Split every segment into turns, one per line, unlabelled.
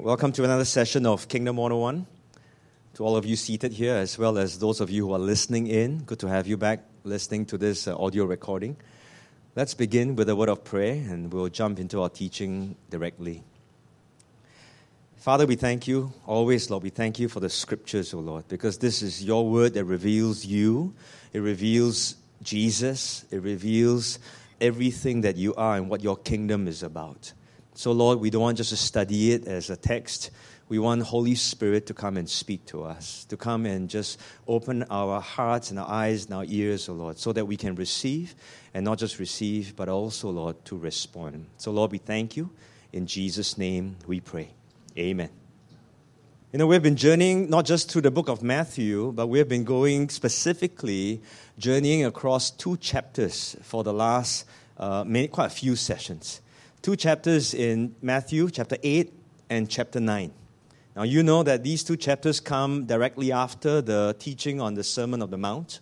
Welcome to another session of Kingdom 101. To all of you seated here, as well as those of you who are listening in, good to have you back listening to this uh, audio recording. Let's begin with a word of prayer and we'll jump into our teaching directly. Father, we thank you always, Lord. We thank you for the scriptures, O oh Lord, because this is your word that reveals you, it reveals Jesus, it reveals everything that you are and what your kingdom is about. So, Lord, we don't want just to study it as a text. We want Holy Spirit to come and speak to us, to come and just open our hearts and our eyes and our ears, O oh Lord, so that we can receive and not just receive, but also, Lord, to respond. So, Lord, we thank you. In Jesus' name we pray. Amen. You know, we've been journeying not just through the book of Matthew, but we've been going specifically journeying across two chapters for the last uh, many, quite a few sessions two chapters in Matthew, chapter 8 and chapter 9. Now, you know that these two chapters come directly after the teaching on the Sermon of the Mount,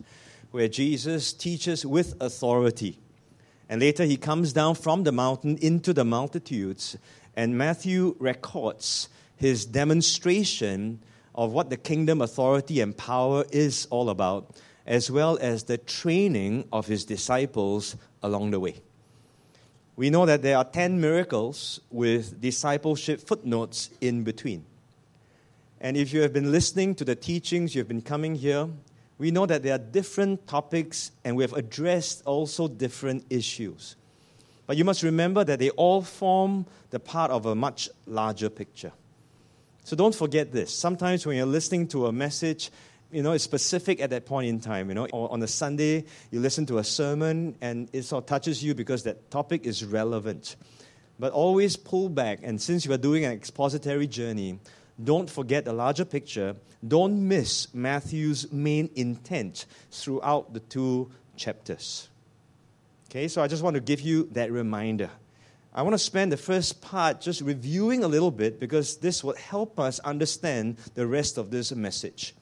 where Jesus teaches with authority. And later he comes down from the mountain into the multitudes, and Matthew records his demonstration of what the kingdom authority and power is all about, as well as the training of his disciples along the way we know that there are 10 miracles with discipleship footnotes in between. And if you have been listening to the teachings, you've been coming here, we know that there are different topics and we have addressed also different issues. But you must remember that they all form the part of a much larger picture. So don't forget this. Sometimes when you're listening to a message, you know, it's specific at that point in time. You know, or on a Sunday, you listen to a sermon and it sort of touches you because that topic is relevant. But always pull back, and since you are doing an expository journey, don't forget the larger picture. Don't miss Matthew's main intent throughout the two chapters. Okay, so I just want to give you that reminder. I want to spend the first part just reviewing a little bit because this will help us understand the rest of this message.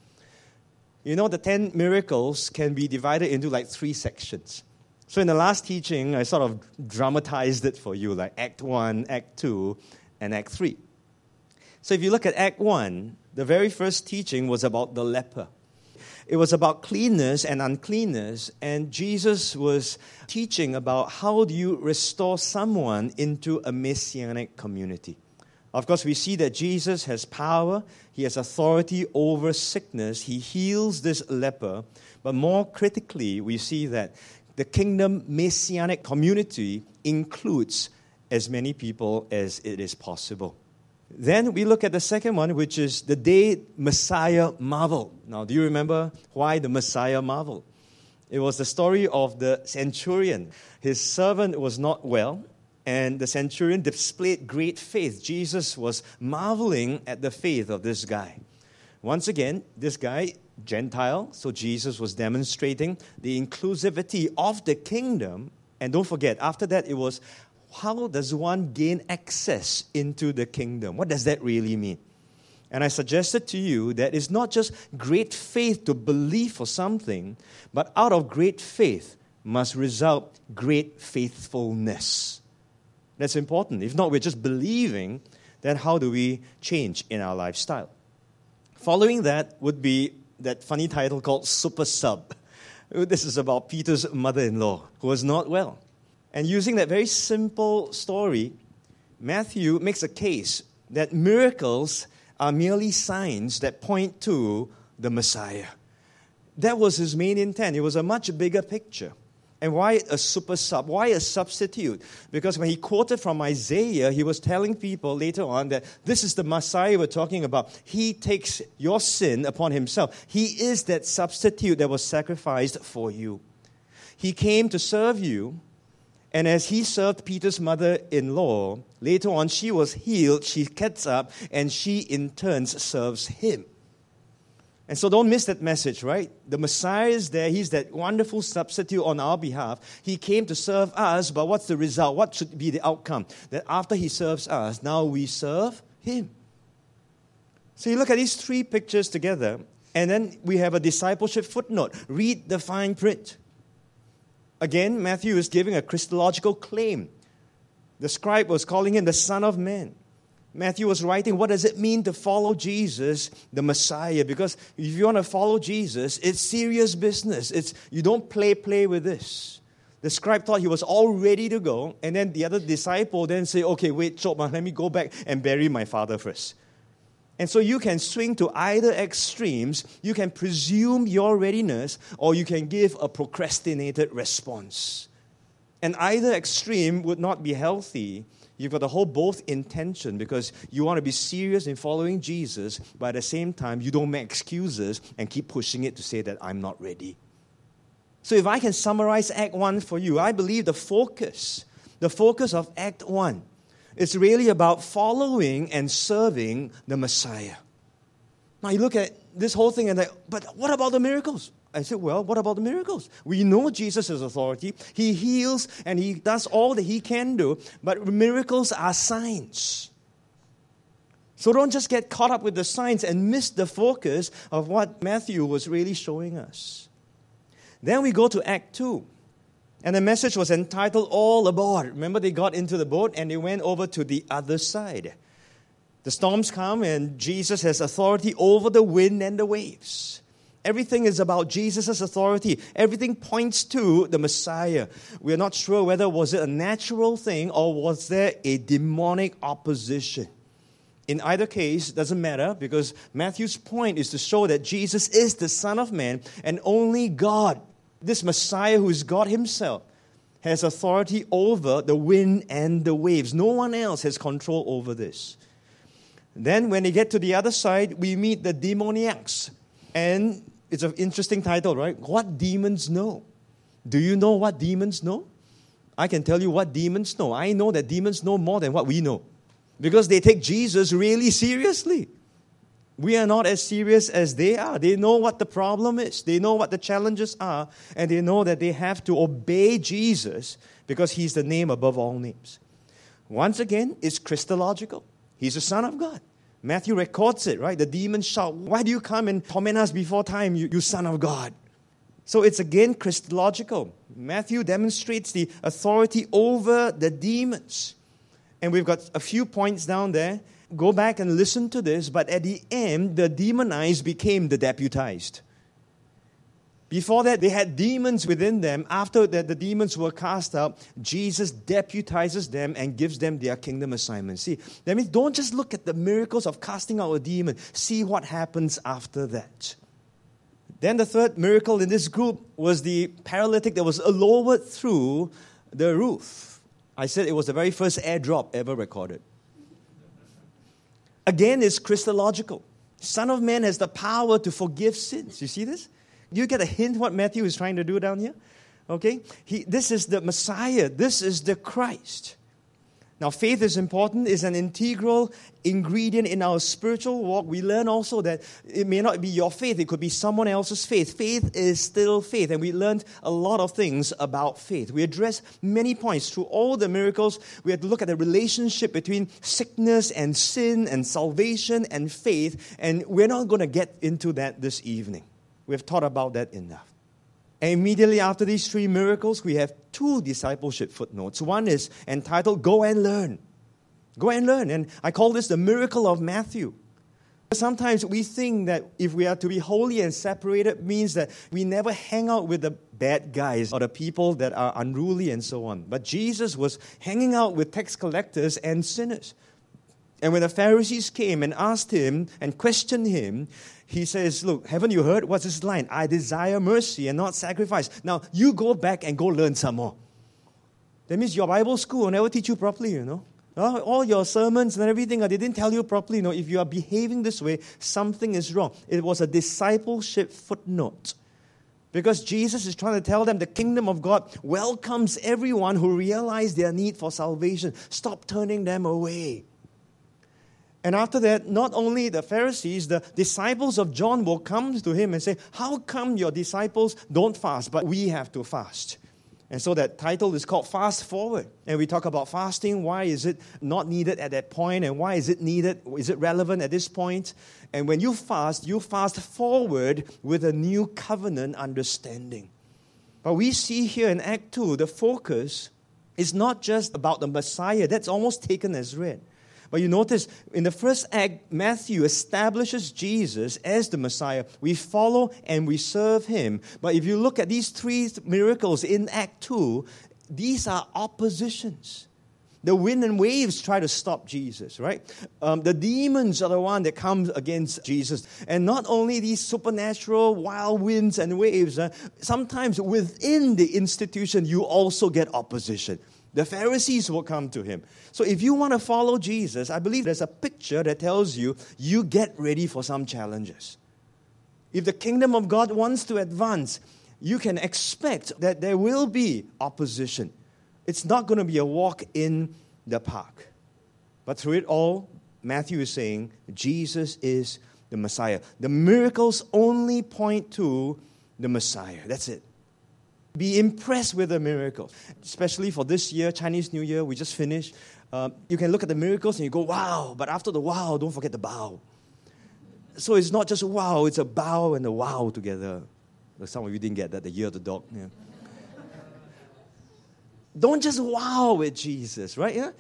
You know, the 10 miracles can be divided into like three sections. So in the last teaching, I sort of dramatized it for you, like Act 1, Act 2, and Act 3. So if you look at Act 1, the very first teaching was about the leper. It was about cleanness and uncleanness, and Jesus was teaching about how do you restore someone into a messianic community. Of course, we see that Jesus has power, he has authority over sickness, he heals this leper. But more critically, we see that the kingdom messianic community includes as many people as it is possible. Then we look at the second one, which is the day Messiah marveled. Now, do you remember why the Messiah marveled? It was the story of the centurion. His servant was not well, and the centurion displayed great faith. Jesus was marveling at the faith of this guy. Once again, this guy, Gentile, so Jesus was demonstrating the inclusivity of the kingdom. And don't forget, after that, it was how does one gain access into the kingdom? What does that really mean? And I suggested to you that it's not just great faith to believe for something, but out of great faith must result great faithfulness. That's important. If not, we're just believing, then how do we change in our lifestyle? Following that would be that funny title called Super Sub. This is about Peter's mother in law who was not well. And using that very simple story, Matthew makes a case that miracles are merely signs that point to the Messiah. That was his main intent. It was a much bigger picture. And why a super sub? Why a substitute? Because when he quoted from Isaiah, he was telling people later on that this is the Messiah we're talking about. He takes your sin upon himself. He is that substitute that was sacrificed for you. He came to serve you, and as he served Peter's mother in law, later on she was healed, she gets up, and she in turn serves him. And so don't miss that message, right? The Messiah is there. He's that wonderful substitute on our behalf. He came to serve us, but what's the result? What should be the outcome? That after he serves us, now we serve him. So you look at these three pictures together, and then we have a discipleship footnote. Read the fine print. Again, Matthew is giving a Christological claim. The scribe was calling him the Son of Man. Matthew was writing, what does it mean to follow Jesus, the Messiah? Because if you want to follow Jesus, it's serious business. It's you don't play play with this. The scribe thought he was all ready to go, and then the other disciple then say, "Okay, wait, Chop, let me go back and bury my father first. And so you can swing to either extremes. You can presume your readiness, or you can give a procrastinated response. And either extreme would not be healthy You've got to hold both intention because you want to be serious in following Jesus, but at the same time, you don't make excuses and keep pushing it to say that I'm not ready. So, if I can summarize Act 1 for you, I believe the focus, the focus of Act 1 is really about following and serving the Messiah. Now, you look at this whole thing and like, but what about the miracles? I said, Well, what about the miracles? We know Jesus authority. He heals and he does all that he can do, but miracles are signs. So don't just get caught up with the signs and miss the focus of what Matthew was really showing us. Then we go to Act 2. And the message was entitled All Aboard. Remember, they got into the boat and they went over to the other side. The storms come and Jesus has authority over the wind and the waves. Everything is about Jesus' authority. Everything points to the Messiah. We're not sure whether was it a natural thing or was there a demonic opposition. In either case, it doesn't matter because Matthew's point is to show that Jesus is the Son of Man and only God, this Messiah who is God Himself, has authority over the wind and the waves. No one else has control over this. Then, when they get to the other side, we meet the demoniacs. And it's an interesting title, right? What demons know? Do you know what demons know? I can tell you what demons know. I know that demons know more than what we know because they take Jesus really seriously. We are not as serious as they are. They know what the problem is, they know what the challenges are, and they know that they have to obey Jesus because he's the name above all names. Once again, it's Christological. He's the Son of God. Matthew records it, right? The demons shout, Why do you come and torment us before time, you, you son of God? So it's again Christological. Matthew demonstrates the authority over the demons. And we've got a few points down there. Go back and listen to this, but at the end, the demonized became the deputized. Before that, they had demons within them. After that, the demons were cast out, Jesus deputizes them and gives them their kingdom assignment. See, that means don't just look at the miracles of casting out a demon, see what happens after that. Then the third miracle in this group was the paralytic that was lowered through the roof. I said it was the very first airdrop ever recorded. Again, it's Christological. Son of Man has the power to forgive sins. You see this? You get a hint what Matthew is trying to do down here? Okay? He, this is the Messiah. This is the Christ. Now, faith is important, is an integral ingredient in our spiritual walk. We learn also that it may not be your faith, it could be someone else's faith. Faith is still faith, and we learned a lot of things about faith. We addressed many points through all the miracles. We had to look at the relationship between sickness and sin and salvation and faith, and we're not going to get into that this evening. We've thought about that enough. And immediately after these three miracles, we have two discipleship footnotes. One is entitled Go and Learn. Go and learn. And I call this the miracle of Matthew. Sometimes we think that if we are to be holy and separated means that we never hang out with the bad guys or the people that are unruly and so on. But Jesus was hanging out with tax collectors and sinners. And when the Pharisees came and asked him and questioned him, he says, Look, haven't you heard? What's this line? I desire mercy and not sacrifice. Now, you go back and go learn some more. That means your Bible school will never teach you properly, you know. All your sermons and everything, uh, they didn't tell you properly. You know, if you are behaving this way, something is wrong. It was a discipleship footnote. Because Jesus is trying to tell them the kingdom of God welcomes everyone who realize their need for salvation. Stop turning them away. And after that, not only the Pharisees, the disciples of John will come to him and say, How come your disciples don't fast, but we have to fast? And so that title is called Fast Forward. And we talk about fasting. Why is it not needed at that point? And why is it needed? Is it relevant at this point? And when you fast, you fast forward with a new covenant understanding. But we see here in Act 2, the focus is not just about the Messiah, that's almost taken as read. But you notice in the first act, Matthew establishes Jesus as the Messiah. We follow and we serve him. But if you look at these three miracles in Act 2, these are oppositions. The wind and waves try to stop Jesus, right? Um, the demons are the one that comes against Jesus. And not only these supernatural wild winds and waves, uh, sometimes within the institution, you also get opposition. The Pharisees will come to him. So if you want to follow Jesus, I believe there's a picture that tells you you get ready for some challenges. If the kingdom of God wants to advance, you can expect that there will be opposition. It's not going to be a walk in the park. But through it all, Matthew is saying Jesus is the Messiah. The miracles only point to the Messiah. That's it. Be impressed with the miracles, especially for this year, Chinese New Year, we just finished. Uh, you can look at the miracles and you go, wow, but after the wow, don't forget the bow. So it's not just wow, it's a bow and a wow together. Some of you didn't get that, the year of the dog. Yeah don't just wow with Jesus, right? Yeah?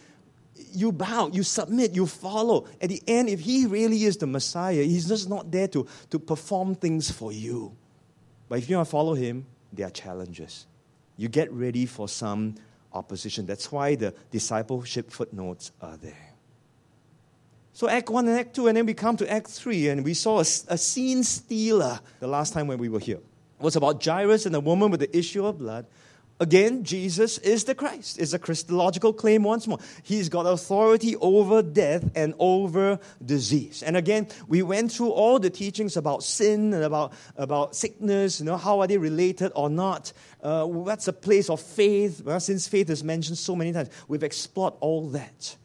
You bow, you submit, you follow. At the end, if He really is the Messiah, He's just not there to, to perform things for you. But if you want to follow Him, there are challenges. You get ready for some opposition. That's why the discipleship footnotes are there. So, Act 1 and Act 2, and then we come to Act 3, and we saw a, a scene stealer the last time when we were here. It was about Jairus and the woman with the issue of blood Again, Jesus is the Christ. It's a Christological claim once more. He's got authority over death and over disease. And again, we went through all the teachings about sin and about, about sickness, you know, how are they related or not. Uh, what's a place of faith? Well, since faith is mentioned so many times, we've explored all that.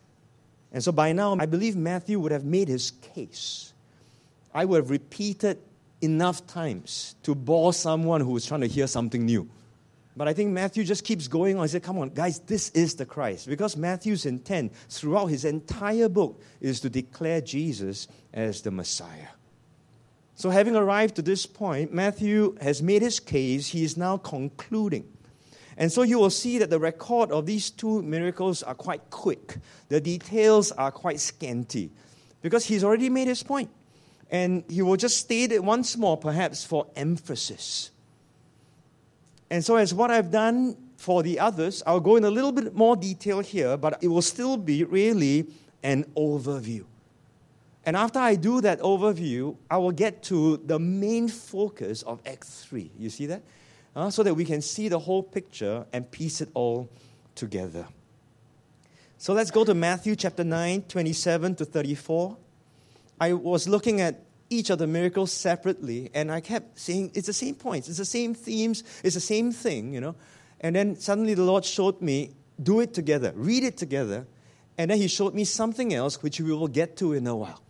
And so by now, I believe Matthew would have made his case. I would have repeated enough times to bore someone who was trying to hear something new. But I think Matthew just keeps going on. He said, Come on, guys, this is the Christ. Because Matthew's intent throughout his entire book is to declare Jesus as the Messiah. So, having arrived to this point, Matthew has made his case. He is now concluding. And so you will see that the record of these two miracles are quite quick. The details are quite scanty because he's already made his point. And he will just state it once more, perhaps for emphasis. And so, as what I've done for the others, I'll go in a little bit more detail here, but it will still be really an overview. And after I do that overview, I will get to the main focus of Act 3. You see that? Uh, so that we can see the whole picture and piece it all together. So let's go to Matthew chapter 9, 27 to 34. I was looking at each of the miracles separately, and I kept saying, it's the same points, it's the same themes, it's the same thing, you know. And then suddenly the Lord showed me, do it together, read it together, and then He showed me something else, which we will get to in a while.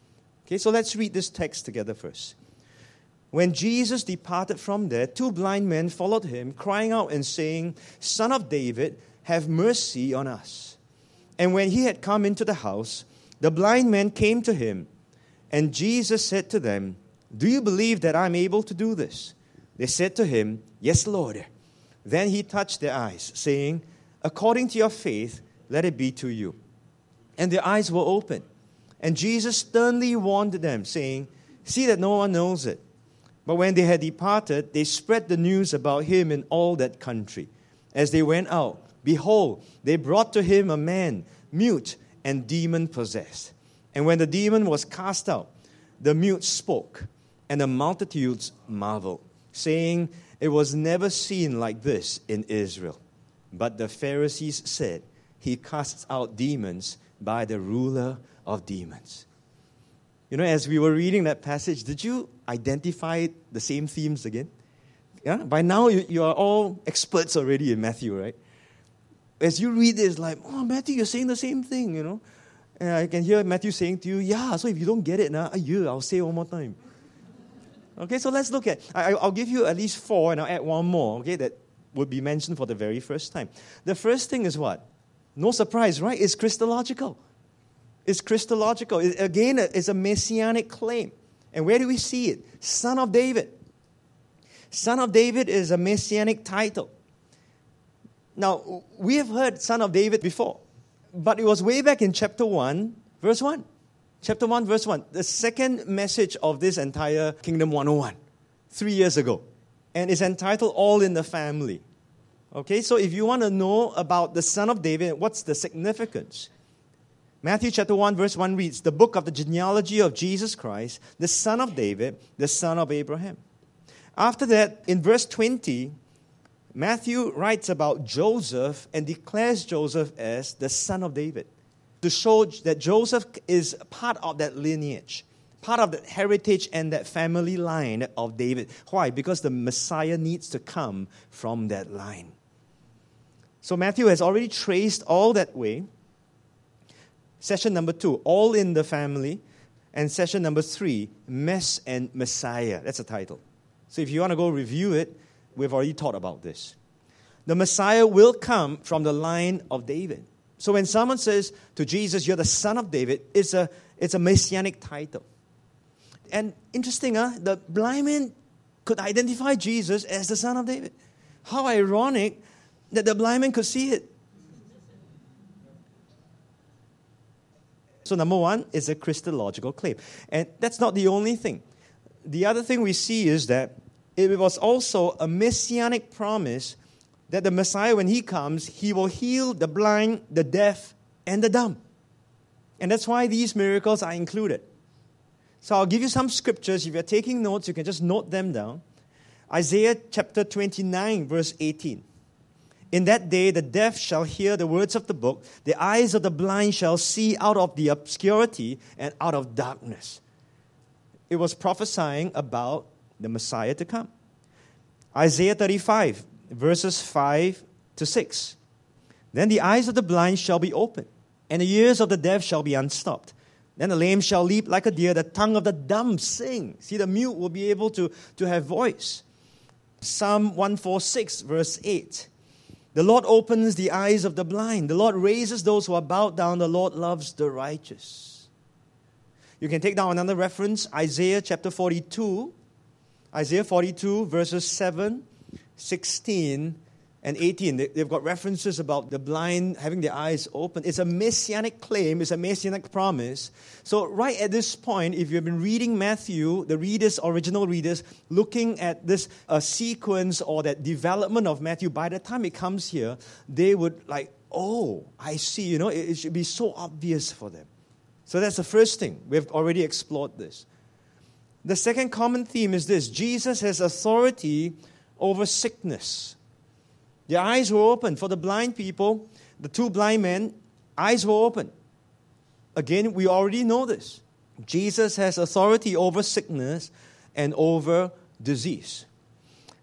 Okay, so let's read this text together first. When Jesus departed from there, two blind men followed him, crying out and saying, Son of David, have mercy on us. And when he had come into the house, the blind men came to him. And Jesus said to them, Do you believe that I'm able to do this? They said to him, Yes, Lord. Then he touched their eyes, saying, According to your faith, let it be to you. And their eyes were opened. And Jesus sternly warned them, saying, See that no one knows it. But when they had departed, they spread the news about him in all that country. As they went out, behold, they brought to him a man, mute and demon possessed. And when the demon was cast out, the mute spoke, and the multitudes marveled, saying, It was never seen like this in Israel. But the Pharisees said, He casts out demons by the ruler of demons. You know, as we were reading that passage, did you identify the same themes again? Yeah? By now, you, you are all experts already in Matthew, right? As you read this, like, oh, Matthew, you're saying the same thing, you know. And I can hear Matthew saying to you, yeah, so if you don't get it ah, you, I'll say one more time. Okay, so let's look at, I, I'll give you at least four and I'll add one more, okay, that would be mentioned for the very first time. The first thing is what? No surprise, right? It's Christological. It's Christological. It, again, it's a messianic claim. And where do we see it? Son of David. Son of David is a messianic title. Now, we have heard Son of David before. But it was way back in chapter 1 verse 1. Chapter 1, verse 1. The second message of this entire Kingdom 101, three years ago. And it's entitled All in the Family. Okay, so if you want to know about the son of David, what's the significance? Matthew chapter 1, verse 1 reads The book of the genealogy of Jesus Christ, the son of David, the son of Abraham. After that, in verse 20, Matthew writes about Joseph and declares Joseph as the son of David to show that Joseph is part of that lineage, part of that heritage and that family line of David. Why? Because the Messiah needs to come from that line. So Matthew has already traced all that way. Session number two, all in the family. And session number three, Mess and Messiah. That's a title. So if you want to go review it, we've already taught about this. The Messiah will come from the line of David. So when someone says to Jesus, You're the son of David, it's a, it's a messianic title. And interesting, huh? the blind man could identify Jesus as the son of David. How ironic that the blind man could see it. So, number one is a Christological claim. And that's not the only thing. The other thing we see is that it was also a messianic promise that the Messiah, when he comes, he will heal the blind, the deaf, and the dumb. And that's why these miracles are included. So I'll give you some scriptures. If you're taking notes, you can just note them down. Isaiah chapter 29, verse 18. In that day, the deaf shall hear the words of the book, the eyes of the blind shall see out of the obscurity and out of darkness. It was prophesying about the Messiah to come. Isaiah 35, verses 5 to 6. Then the eyes of the blind shall be opened, and the ears of the deaf shall be unstopped. Then the lame shall leap like a deer, the tongue of the dumb sing. See, the mute will be able to, to have voice. Psalm 146, verse 8. The Lord opens the eyes of the blind. The Lord raises those who are bowed down. The Lord loves the righteous. You can take down another reference Isaiah chapter 42. Isaiah 42, verses 7 16 and 18, they've got references about the blind having their eyes open. It's a messianic claim, it's a messianic promise. So, right at this point, if you've been reading Matthew, the readers, original readers, looking at this uh, sequence or that development of Matthew, by the time it comes here, they would like, oh, I see, you know, it, it should be so obvious for them. So, that's the first thing. We've already explored this. The second common theme is this Jesus has authority over sickness. Their eyes were open. For the blind people, the two blind men, eyes were open. Again, we already know this. Jesus has authority over sickness and over disease.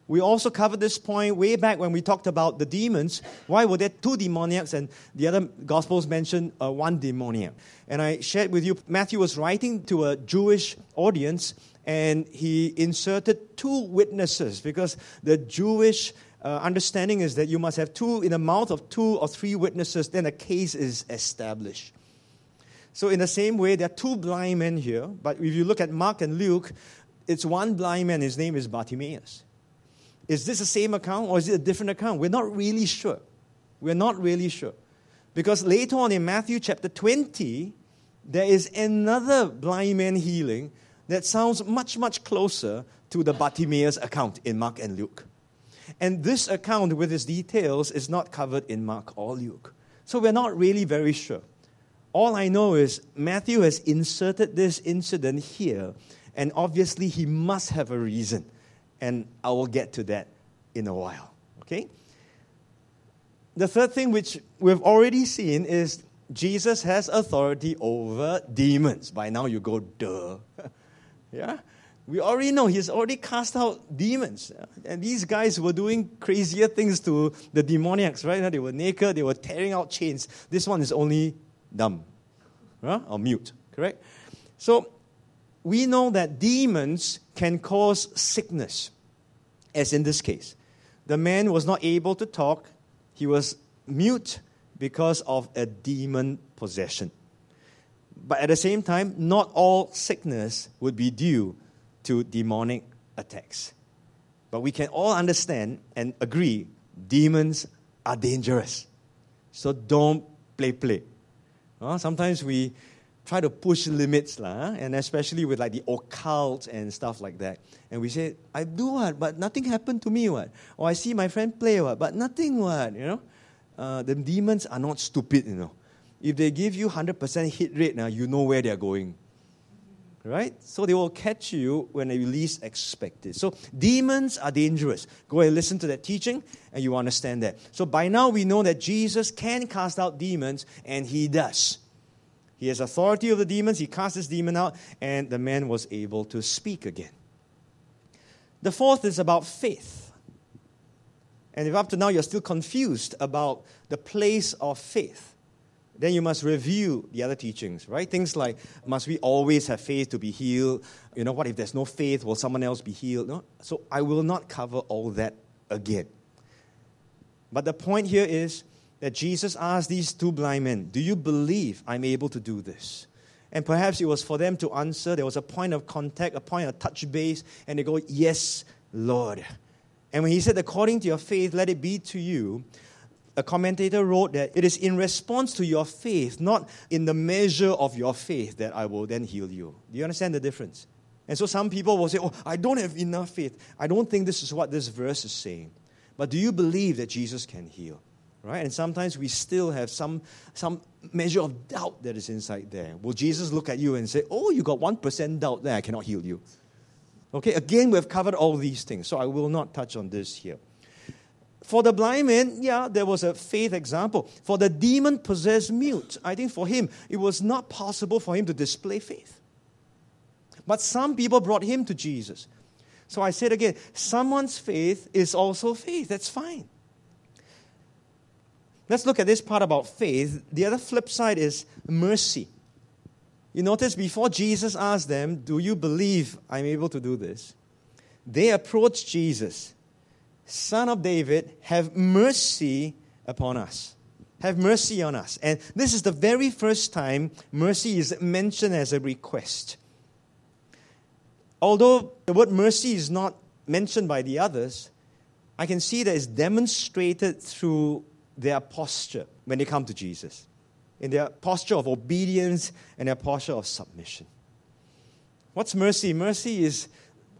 We also covered this point way back when we talked about the demons. Why were there two demoniacs and the other Gospels mention uh, one demoniac? And I shared with you, Matthew was writing to a Jewish audience and he inserted two witnesses because the Jewish uh, understanding is that you must have two in the mouth of two or three witnesses, then a case is established. So, in the same way, there are two blind men here, but if you look at Mark and Luke, it's one blind man, his name is Bartimaeus. Is this the same account or is it a different account? We're not really sure. We're not really sure. Because later on in Matthew chapter 20, there is another blind man healing that sounds much, much closer to the Bartimaeus account in Mark and Luke. And this account with its details is not covered in Mark or Luke. So we're not really very sure. All I know is Matthew has inserted this incident here, and obviously he must have a reason. And I will get to that in a while. Okay? The third thing which we've already seen is Jesus has authority over demons. By now you go, duh. Yeah? We already know he's already cast out demons. And these guys were doing crazier things to the demoniacs, right? They were naked, they were tearing out chains. This one is only dumb huh? or mute, correct? So we know that demons can cause sickness, as in this case. The man was not able to talk, he was mute because of a demon possession. But at the same time, not all sickness would be due to demonic attacks. But we can all understand and agree demons are dangerous. So don't play play. Uh, sometimes we try to push limits, lah, and especially with like the occult and stuff like that. And we say, I do what, but nothing happened to me, what? Or I see my friend play what, but nothing, what? You know? Uh, the demons are not stupid, you know. If they give you 100% hit rate, now you know where they're going. Right? So they will catch you when they least expect it. So demons are dangerous. Go and listen to that teaching and you understand that. So by now we know that Jesus can cast out demons and he does. He has authority over the demons. He cast this demon out and the man was able to speak again. The fourth is about faith. And if up to now you're still confused about the place of faith, then you must review the other teachings, right? Things like, must we always have faith to be healed? You know, what if there's no faith? Will someone else be healed? No? So I will not cover all that again. But the point here is that Jesus asked these two blind men, Do you believe I'm able to do this? And perhaps it was for them to answer. There was a point of contact, a point of touch base, and they go, Yes, Lord. And when he said, According to your faith, let it be to you, a commentator wrote that it is in response to your faith, not in the measure of your faith, that I will then heal you. Do you understand the difference? And so some people will say, Oh, I don't have enough faith. I don't think this is what this verse is saying. But do you believe that Jesus can heal? Right? And sometimes we still have some, some measure of doubt that is inside there. Will Jesus look at you and say, Oh, you got 1% doubt there, I cannot heal you? Okay, again, we've covered all these things, so I will not touch on this here. For the blind man, yeah, there was a faith example. For the demon possessed mute, I think for him, it was not possible for him to display faith. But some people brought him to Jesus. So I said again, someone's faith is also faith. That's fine. Let's look at this part about faith. The other flip side is mercy. You notice before Jesus asked them, Do you believe I'm able to do this? They approached Jesus Son of David, have mercy upon us. Have mercy on us. And this is the very first time mercy is mentioned as a request. Although the word mercy is not mentioned by the others, I can see that it's demonstrated through their posture when they come to Jesus, in their posture of obedience and their posture of submission. What's mercy? Mercy is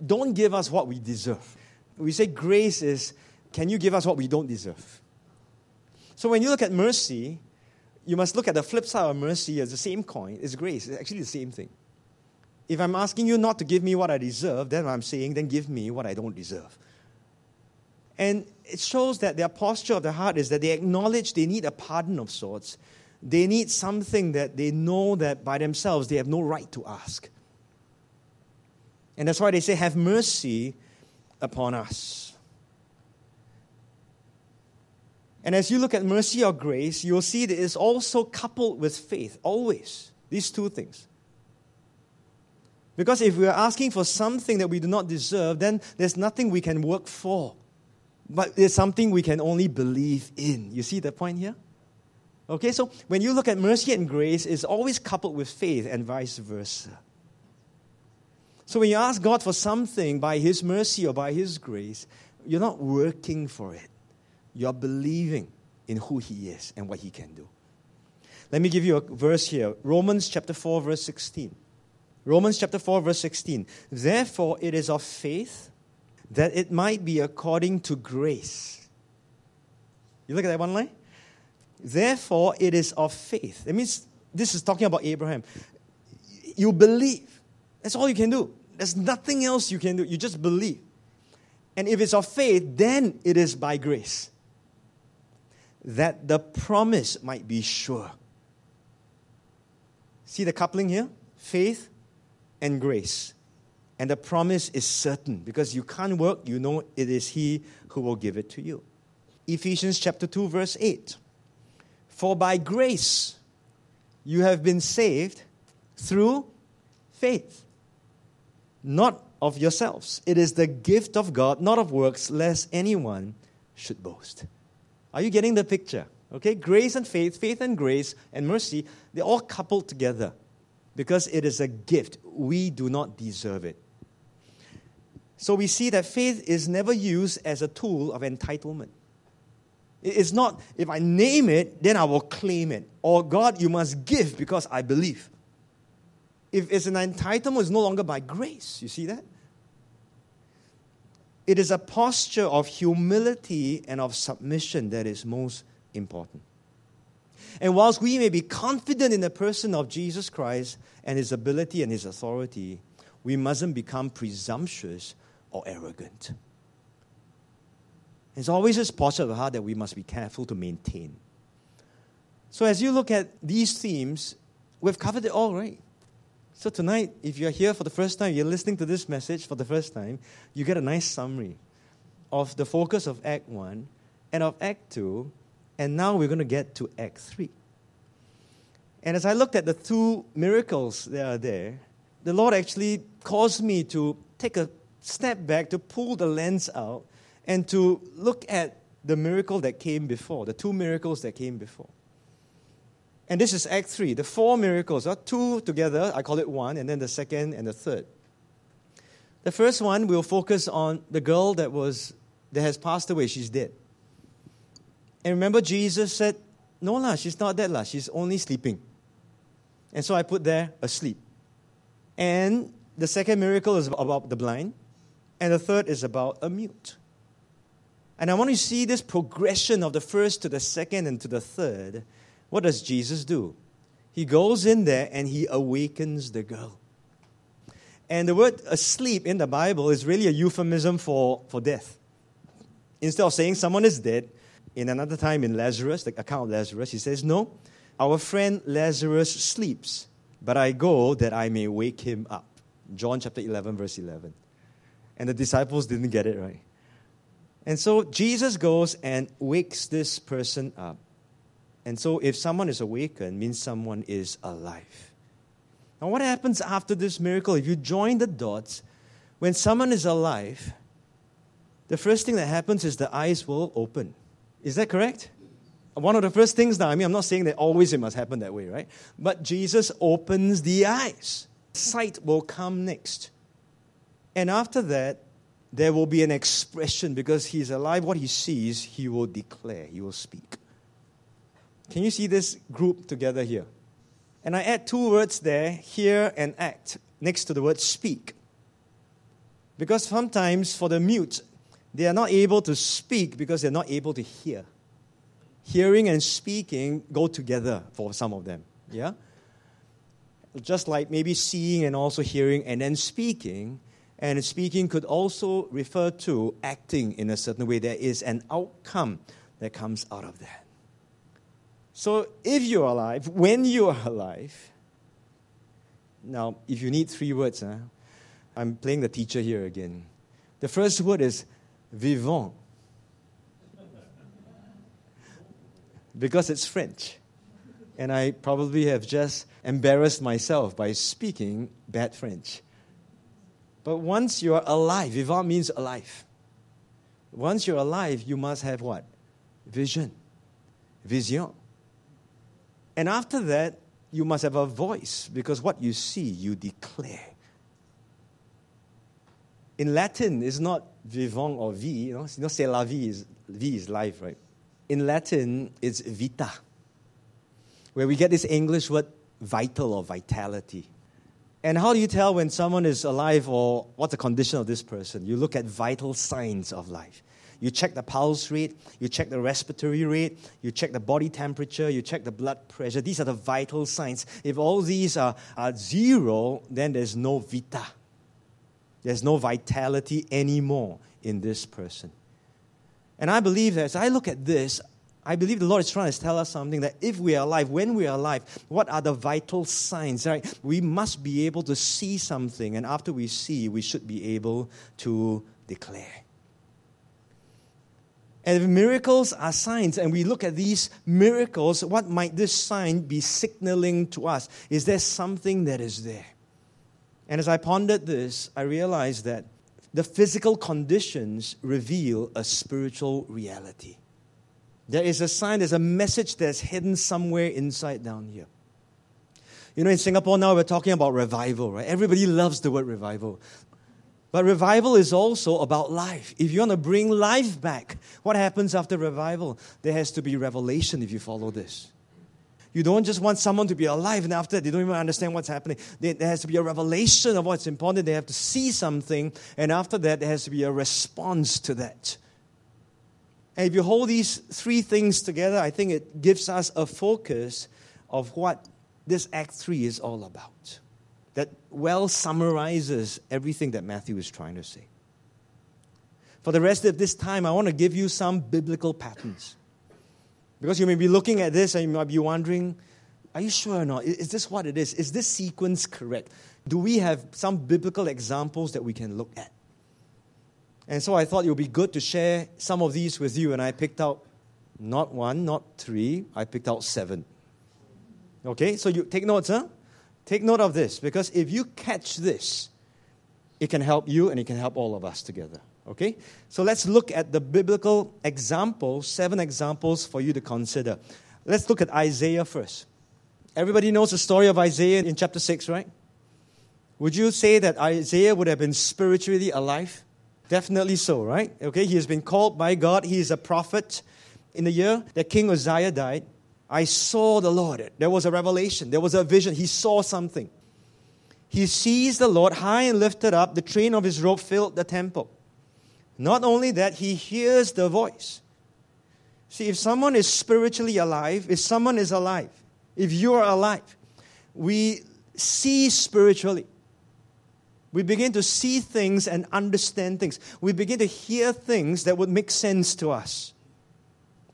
don't give us what we deserve we say grace is can you give us what we don't deserve? So when you look at mercy, you must look at the flip side of mercy as the same coin, it's grace. It's actually the same thing. If I'm asking you not to give me what I deserve, then I'm saying, then give me what I don't deserve. And it shows that their posture of the heart is that they acknowledge they need a pardon of sorts. They need something that they know that by themselves they have no right to ask. And that's why they say, Have mercy upon us. And as you look at mercy or grace, you'll see that it's also coupled with faith, always. These two things. Because if we are asking for something that we do not deserve, then there's nothing we can work for. But it's something we can only believe in. You see the point here? Okay, so when you look at mercy and grace, it's always coupled with faith and vice versa. So when you ask God for something by His mercy or by His grace, you're not working for it. You're believing in who He is and what He can do. Let me give you a verse here Romans chapter 4, verse 16. Romans chapter 4, verse 16. Therefore, it is of faith that it might be according to grace. You look at that one line? Therefore, it is of faith. That means this is talking about Abraham. You believe. That's all you can do. There's nothing else you can do. You just believe. And if it's of faith, then it is by grace. That the promise might be sure. See the coupling here? Faith and grace. And the promise is certain because you can't work, you know it is He who will give it to you. Ephesians chapter 2, verse 8. For by grace you have been saved through faith not of yourselves. It is the gift of God, not of works, lest anyone should boast. Are you getting the picture? Okay, grace and faith, faith and grace and mercy, they're all coupled together because it is a gift. We do not deserve it. So we see that faith is never used as a tool of entitlement. It's not, if I name it, then I will claim it. Or God, you must give because I believe. if it's an entitlement, it's no longer by grace. You see that? It is a posture of humility and of submission that is most important. And whilst we may be confident in the person of Jesus Christ and his ability and his authority, we mustn't become presumptuous or arrogant. It's always this posture of the heart that we must be careful to maintain. So, as you look at these themes, we've covered it all, right? So, tonight, if you're here for the first time, you're listening to this message for the first time, you get a nice summary of the focus of Act 1 and of Act 2, and now we're going to get to Act 3. And as I looked at the two miracles that are there, the Lord actually caused me to take a step back, to pull the lens out, and to look at the miracle that came before, the two miracles that came before. And this is Act 3. The four miracles are two together, I call it one, and then the second and the third. The first one will focus on the girl that was that has passed away. She's dead. And remember, Jesus said, No, lah, she's not dead, lah. She's only sleeping. And so I put there, asleep. And the second miracle is about the blind. And the third is about a mute. And I want to see this progression of the first to the second and to the third. What does Jesus do? He goes in there and he awakens the girl. And the word asleep in the Bible is really a euphemism for, for death. Instead of saying someone is dead, in another time in Lazarus, the account of Lazarus, he says, No, our friend Lazarus sleeps, but I go that I may wake him up. John chapter 11, verse 11. And the disciples didn't get it right. And so Jesus goes and wakes this person up. And so if someone is awakened, means someone is alive. Now, what happens after this miracle? If you join the dots, when someone is alive, the first thing that happens is the eyes will open. Is that correct? One of the first things now, I mean, I'm not saying that always it must happen that way, right? But Jesus opens the eyes. Sight will come next. And after that, there will be an expression because he's alive. What he sees, he will declare, he will speak. Can you see this group together here? And I add two words there, hear and act, next to the word speak. Because sometimes for the mute, they are not able to speak because they're not able to hear. Hearing and speaking go together for some of them. Yeah? Just like maybe seeing and also hearing and then speaking. And speaking could also refer to acting in a certain way. There is an outcome that comes out of that. So if you're alive, when you are alive, now if you need three words, huh, I'm playing the teacher here again. The first word is vivant. because it's French. And I probably have just embarrassed myself by speaking bad French. But once you're alive, vivant means alive. Once you're alive, you must have what? Vision. Vision. And after that, you must have a voice because what you see, you declare. In Latin, it's not vivant or vi, you know, you know, c'est la vie, is, vie is life, right? In Latin, it's vita, where we get this English word vital or vitality. And how do you tell when someone is alive or what's the condition of this person? You look at vital signs of life. You check the pulse rate, you check the respiratory rate, you check the body temperature, you check the blood pressure. These are the vital signs. If all these are, are zero, then there's no vita. There's no vitality anymore in this person. And I believe that as I look at this, I believe the Lord is trying to tell us something that if we are alive, when we are alive, what are the vital signs, right? We must be able to see something, and after we see, we should be able to declare. And if miracles are signs, and we look at these miracles, what might this sign be signaling to us? Is there something that is there? And as I pondered this, I realized that the physical conditions reveal a spiritual reality. There is a sign, there's a message that's hidden somewhere inside down here. You know, in Singapore now we're talking about revival, right? Everybody loves the word revival. But revival is also about life. If you want to bring life back, what happens after revival? There has to be revelation if you follow this. You don't just want someone to be alive and after that they don't even understand what's happening. There has to be a revelation of what's important. They have to see something, and after that, there has to be a response to that. And if you hold these three things together, I think it gives us a focus of what this Act 3 is all about. That well summarizes everything that Matthew is trying to say. For the rest of this time, I want to give you some biblical patterns. Because you may be looking at this and you might be wondering, are you sure or not? Is this what it is? Is this sequence correct? Do we have some biblical examples that we can look at? And so I thought it would be good to share some of these with you, and I picked out not one, not three, I picked out seven. Okay, so you take notes, huh? Take note of this, because if you catch this, it can help you and it can help all of us together. Okay? So let's look at the biblical examples, seven examples for you to consider. Let's look at Isaiah first. Everybody knows the story of Isaiah in chapter 6, right? Would you say that Isaiah would have been spiritually alive? Definitely so, right? Okay, he has been called by God. He is a prophet. In the year that King Uzziah died, I saw the Lord. There was a revelation, there was a vision. He saw something. He sees the Lord high and lifted up. The train of his robe filled the temple. Not only that, he hears the voice. See, if someone is spiritually alive, if someone is alive, if you are alive, we see spiritually. We begin to see things and understand things. We begin to hear things that would make sense to us.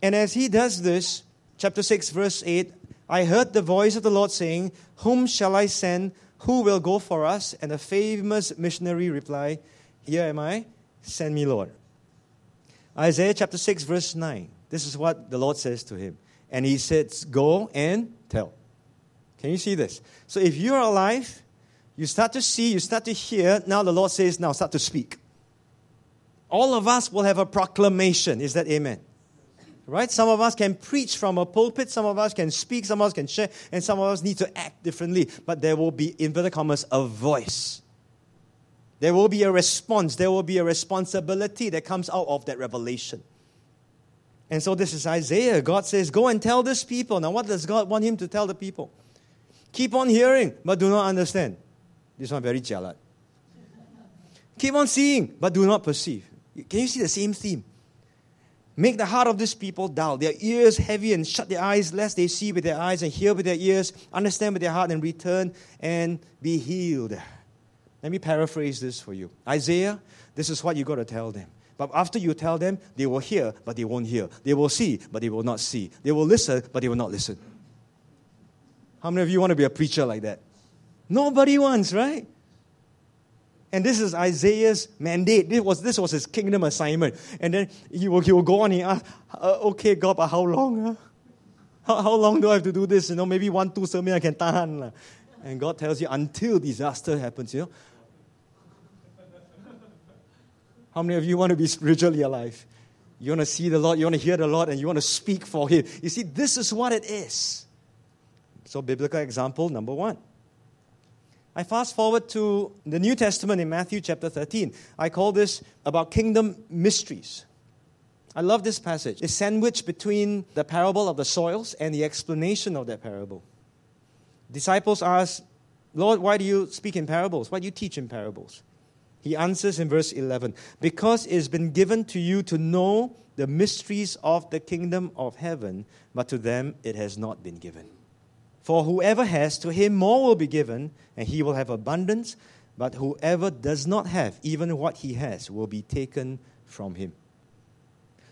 And as he does this, chapter 6, verse 8, I heard the voice of the Lord saying, Whom shall I send? Who will go for us? And a famous missionary replied, Here am I, send me, Lord. Isaiah chapter 6, verse 9. This is what the Lord says to him. And he says, Go and tell. Can you see this? So if you're alive, you start to see, you start to hear. Now the Lord says, now start to speak. All of us will have a proclamation. Is that amen? Right? Some of us can preach from a pulpit, some of us can speak, some of us can share, and some of us need to act differently. But there will be, inverted commas, a voice. There will be a response. There will be a responsibility that comes out of that revelation. And so this is Isaiah. God says, Go and tell this people. Now, what does God want him to tell the people? Keep on hearing, but do not understand. This one very jalat. Keep on seeing, but do not perceive. Can you see the same theme? Make the heart of these people dull, their ears heavy, and shut their eyes, lest they see with their eyes and hear with their ears, understand with their heart, and return and be healed. Let me paraphrase this for you. Isaiah, this is what you got to tell them. But after you tell them, they will hear, but they won't hear. They will see, but they will not see. They will listen, but they will not listen. How many of you want to be a preacher like that? Nobody wants, right? And this is Isaiah's mandate. This was, this was his kingdom assignment. And then he will, he will go on and ask, uh, okay, God, but how long? Huh? How, how long do I have to do this? You know, maybe one, two sermons I can tahan. And God tells you until disaster happens, you know. How many of you want to be spiritually alive? You want to see the Lord, you want to hear the Lord, and you want to speak for Him. You see, this is what it is. So, biblical example number one. I fast forward to the New Testament in Matthew chapter 13. I call this about kingdom mysteries. I love this passage. It's sandwiched between the parable of the soils and the explanation of that parable. Disciples ask, Lord, why do you speak in parables? Why do you teach in parables? He answers in verse 11 Because it has been given to you to know the mysteries of the kingdom of heaven, but to them it has not been given. For whoever has, to him more will be given, and he will have abundance. But whoever does not have, even what he has, will be taken from him.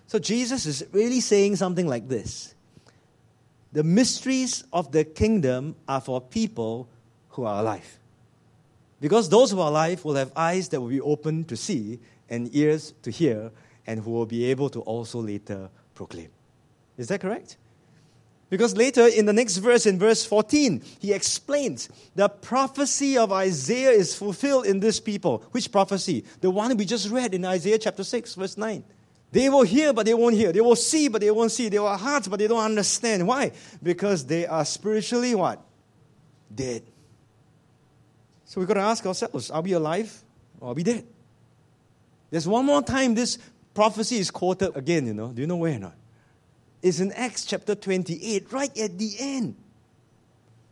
So Jesus is really saying something like this The mysteries of the kingdom are for people who are alive. Because those who are alive will have eyes that will be open to see and ears to hear, and who will be able to also later proclaim. Is that correct? Because later in the next verse, in verse 14, he explains the prophecy of Isaiah is fulfilled in this people. Which prophecy? The one we just read in Isaiah chapter 6, verse 9. They will hear, but they won't hear. They will see, but they won't see. They will hearts, but they don't understand. Why? Because they are spiritually what? Dead. So we've got to ask ourselves are we alive or are we dead? There's one more time this prophecy is quoted again, you know. Do you know where or not? Is in Acts chapter 28, right at the end.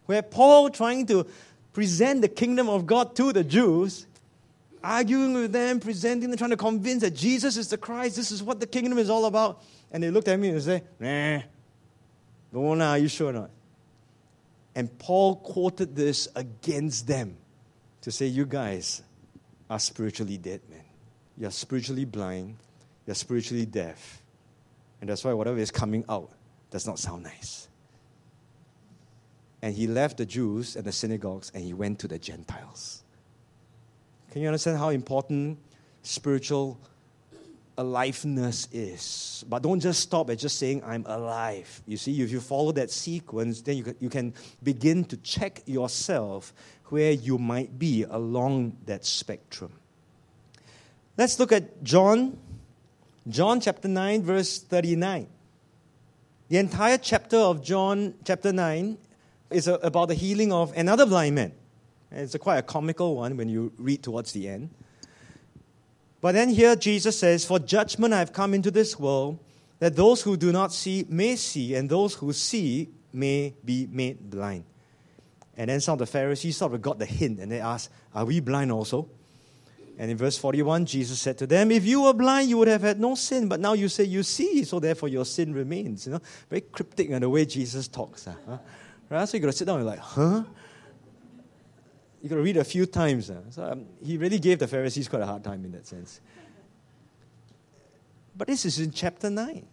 where Paul trying to present the kingdom of God to the Jews, arguing with them, presenting them, trying to convince that Jesus is the Christ, this is what the kingdom is all about. And they looked at me and said, Nah, no, are you sure or not? And Paul quoted this against them to say, You guys are spiritually dead, man. You're spiritually blind, you're spiritually deaf. And that's why whatever is coming out does not sound nice. And he left the Jews and the synagogues and he went to the Gentiles. Can you understand how important spiritual aliveness is? But don't just stop at just saying, I'm alive. You see, if you follow that sequence, then you can, you can begin to check yourself where you might be along that spectrum. Let's look at John, John chapter 9, verse 39. The entire chapter of John chapter 9 is about the healing of another blind man. It's a quite a comical one when you read towards the end. But then here Jesus says, For judgment I have come into this world, that those who do not see may see, and those who see may be made blind. And then some of the Pharisees sort of got the hint and they asked, Are we blind also? And in verse 41, Jesus said to them, If you were blind, you would have had no sin, but now you say you see, so therefore your sin remains. You know, very cryptic in the way Jesus talks. Huh? Right? So you got to sit down and like, huh? you got to read a few times. Uh. So um, he really gave the Pharisees quite a hard time in that sense. But this is in chapter 9.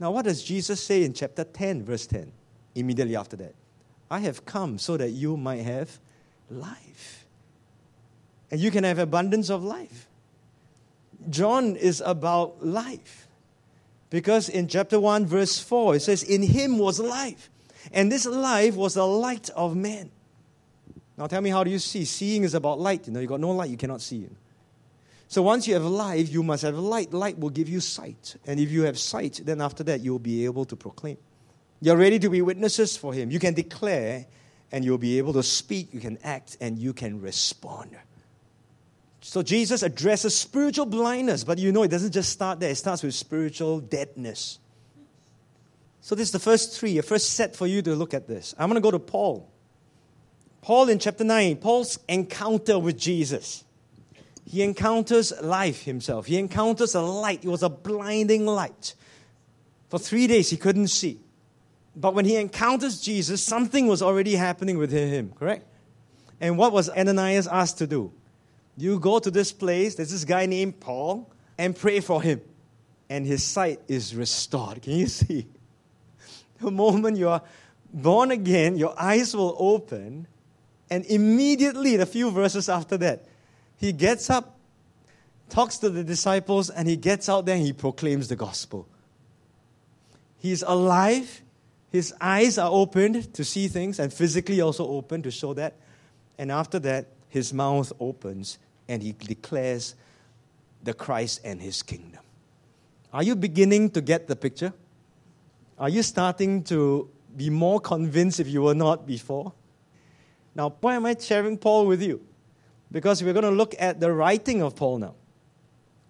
Now, what does Jesus say in chapter 10, verse 10? Immediately after that. I have come so that you might have life. And you can have abundance of life. John is about life. Because in chapter 1, verse 4, it says, In him was life. And this life was the light of men. Now tell me, how do you see? Seeing is about light. You know, you got no light, you cannot see. So once you have life, you must have light. Light will give you sight. And if you have sight, then after that, you'll be able to proclaim. You're ready to be witnesses for Him. You can declare, and you'll be able to speak, you can act, and you can respond. So Jesus addresses spiritual blindness, but you know it doesn't just start there, it starts with spiritual deadness. So this is the first three, a first set for you to look at this. I'm going to go to Paul. Paul in chapter 9, Paul's encounter with Jesus. He encounters life himself. He encounters a light. It was a blinding light. For three days, he couldn't see. But when he encounters Jesus, something was already happening with him, correct? And what was Ananias asked to do? You go to this place, there's this guy named Paul, and pray for him. And his sight is restored. Can you see? The moment you are born again, your eyes will open, and immediately, a few verses after that, he gets up, talks to the disciples, and he gets out there and he proclaims the gospel. He's alive. His eyes are opened to see things and physically also open to show that. And after that, his mouth opens and he declares the Christ and his kingdom. Are you beginning to get the picture? Are you starting to be more convinced if you were not before? Now, why am I sharing Paul with you? Because we're going to look at the writing of Paul now.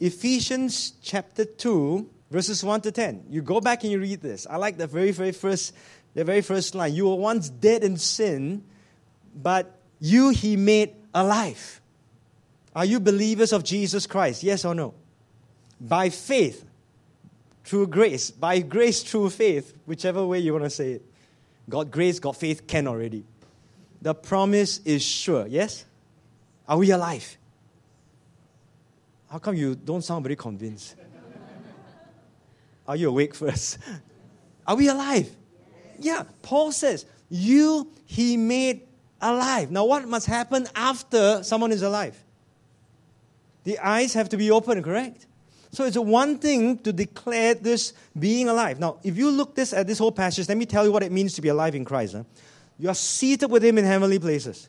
Ephesians chapter 2, verses 1 to 10. You go back and you read this. I like the very, very first, the very first line. You were once dead in sin, but you he made alive. Are you believers of Jesus Christ? Yes or no? By faith, through grace. By grace, through faith, whichever way you want to say it. God grace, God faith can already the promise is sure. Yes? Are we alive? How come you don't sound very convinced? Are you awake first? Are we alive? Yeah, Paul says, You he made alive. Now, what must happen after someone is alive? The eyes have to be open, correct? So it's one thing to declare this being alive. Now, if you look this at this whole passage, let me tell you what it means to be alive in Christ. Huh? You are seated with Him in heavenly places.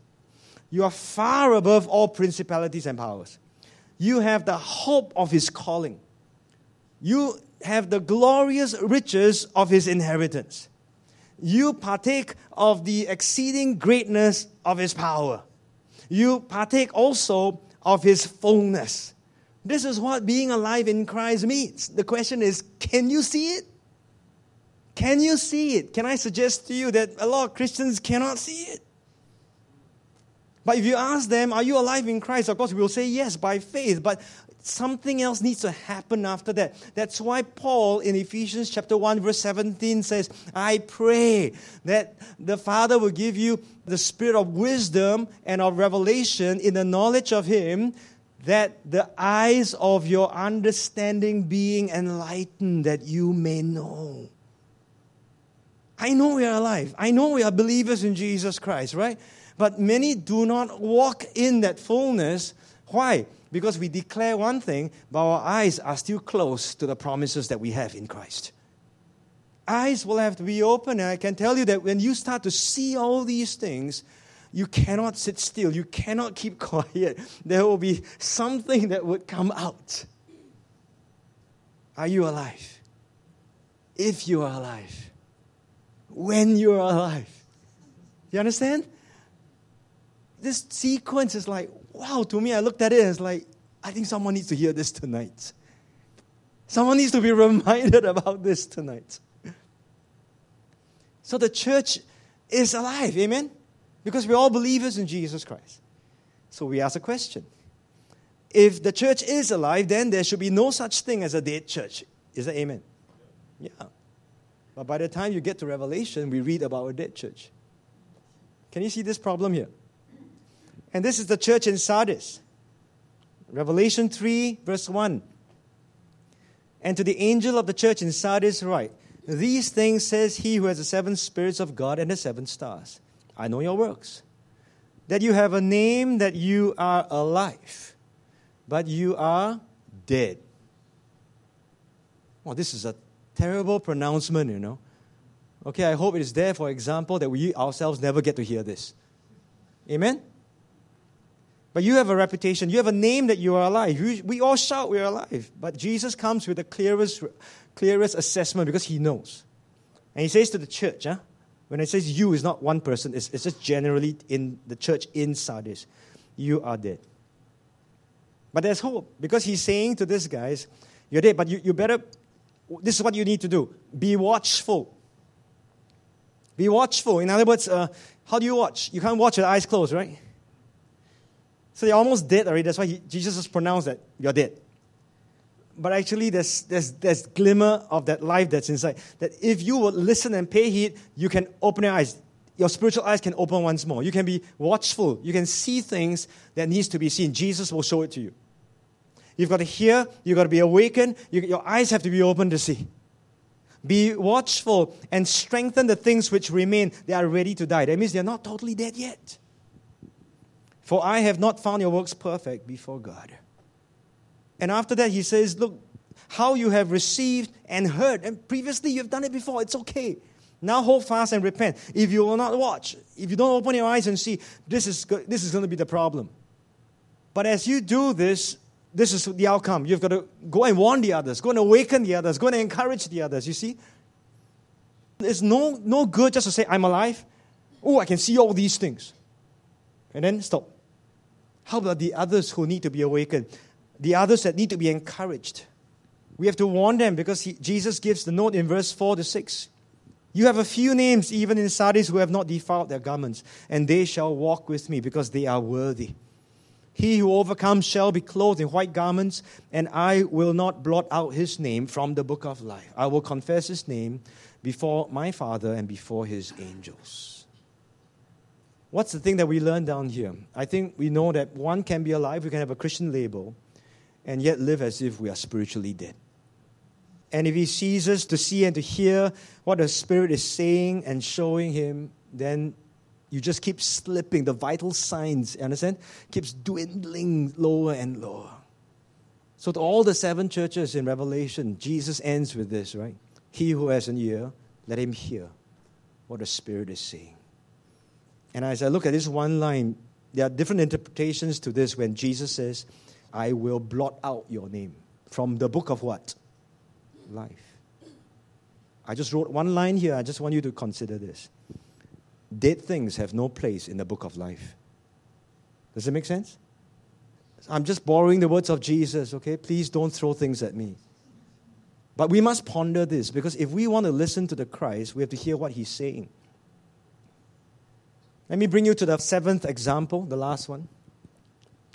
You are far above all principalities and powers. You have the hope of His calling. You have the glorious riches of His inheritance. You partake of the exceeding greatness of His power. You partake also of His fullness. This is what being alive in Christ means. The question is can you see it? Can you see it? Can I suggest to you that a lot of Christians cannot see it? But if you ask them, Are you alive in Christ? Of course, we will say yes by faith. But something else needs to happen after that. That's why Paul in Ephesians chapter 1 verse 17 says, "I pray that the Father will give you the spirit of wisdom and of revelation in the knowledge of him." That the eyes of your understanding being enlightened, that you may know. I know we are alive. I know we are believers in Jesus Christ, right? But many do not walk in that fullness. Why? Because we declare one thing, but our eyes are still closed to the promises that we have in Christ. Eyes will have to be open, and I can tell you that when you start to see all these things, you cannot sit still. You cannot keep quiet. There will be something that would come out. Are you alive? If you are alive, when you are alive. You understand? This sequence is like, wow, to me, I looked at it it's like, I think someone needs to hear this tonight. Someone needs to be reminded about this tonight. So the church is alive, amen? Because we're all believers in Jesus Christ. So we ask a question. If the church is alive, then there should be no such thing as a dead church. Is that amen? Yeah. But by the time you get to Revelation, we read about a dead church. Can you see this problem here? And this is the church in Sardis. Revelation 3, verse 1. And to the angel of the church in Sardis, write, These things says he who has the seven spirits of God and the seven stars. I know your works. That you have a name, that you are alive, but you are dead. Well, this is a terrible pronouncement, you know. Okay, I hope it is there, for example, that we ourselves never get to hear this. Amen? But you have a reputation, you have a name that you are alive. We all shout we are alive. But Jesus comes with the clearest, clearest assessment because he knows. And he says to the church, huh? when it says you, is not one person, it's, it's just generally in the church in Sardis. You are dead. But there's hope because he's saying to these guys, You're dead, but you, you better this is what you need to do be watchful. Be watchful. In other words, uh, how do you watch? You can't watch with eyes closed, right? So you're almost dead already. That's why he, Jesus has pronounced that you're dead. But actually, there's, there's, there's glimmer of that life that's inside. That if you would listen and pay heed, you can open your eyes. Your spiritual eyes can open once more. You can be watchful. You can see things that needs to be seen. Jesus will show it to you. You've got to hear, you've got to be awakened, you, your eyes have to be open to see. Be watchful and strengthen the things which remain. They are ready to die. That means they're not totally dead yet. For I have not found your works perfect before God. And after that, he says, Look, how you have received and heard. And previously, you've done it before. It's okay. Now hold fast and repent. If you will not watch, if you don't open your eyes and see, this is, this is going to be the problem. But as you do this, this is the outcome. You've got to go and warn the others, go and awaken the others, go and encourage the others. You see? It's no, no good just to say, I'm alive. Oh, I can see all these things. And then stop. How about the others who need to be awakened? The others that need to be encouraged. We have to warn them because he, Jesus gives the note in verse 4 to 6. You have a few names, even in Sardis, who have not defiled their garments, and they shall walk with me because they are worthy. He who overcomes shall be clothed in white garments, and I will not blot out his name from the book of life. I will confess his name before my Father and before his angels. What's the thing that we learn down here? I think we know that one can be alive, we can have a Christian label, and yet live as if we are spiritually dead. And if he ceases to see and to hear what the Spirit is saying and showing him, then you just keep slipping. The vital signs, you understand, keeps dwindling lower and lower. So, to all the seven churches in Revelation, Jesus ends with this, right? He who has an ear, let him hear what the Spirit is saying. And as I look at this one line, there are different interpretations to this when Jesus says, I will blot out your name from the book of what? Life. I just wrote one line here. I just want you to consider this. Dead things have no place in the book of life. Does it make sense? I'm just borrowing the words of Jesus, okay? Please don't throw things at me. But we must ponder this because if we want to listen to the Christ, we have to hear what he's saying. Let me bring you to the seventh example, the last one.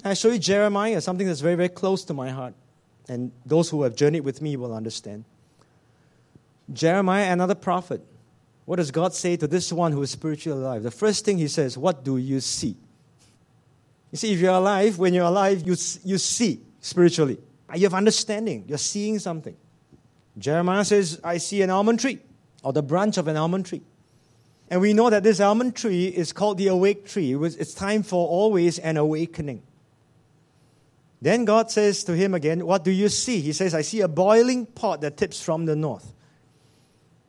I show you Jeremiah, something that's very, very close to my heart. And those who have journeyed with me will understand. Jeremiah, another prophet. What does God say to this one who is spiritually alive? The first thing he says, What do you see? You see, if you're alive, when you're alive, you, you see spiritually. You have understanding. You're seeing something. Jeremiah says, I see an almond tree, or the branch of an almond tree. And we know that this almond tree is called the awake tree. It's time for always an awakening. Then God says to him again, What do you see? He says, I see a boiling pot that tips from the north.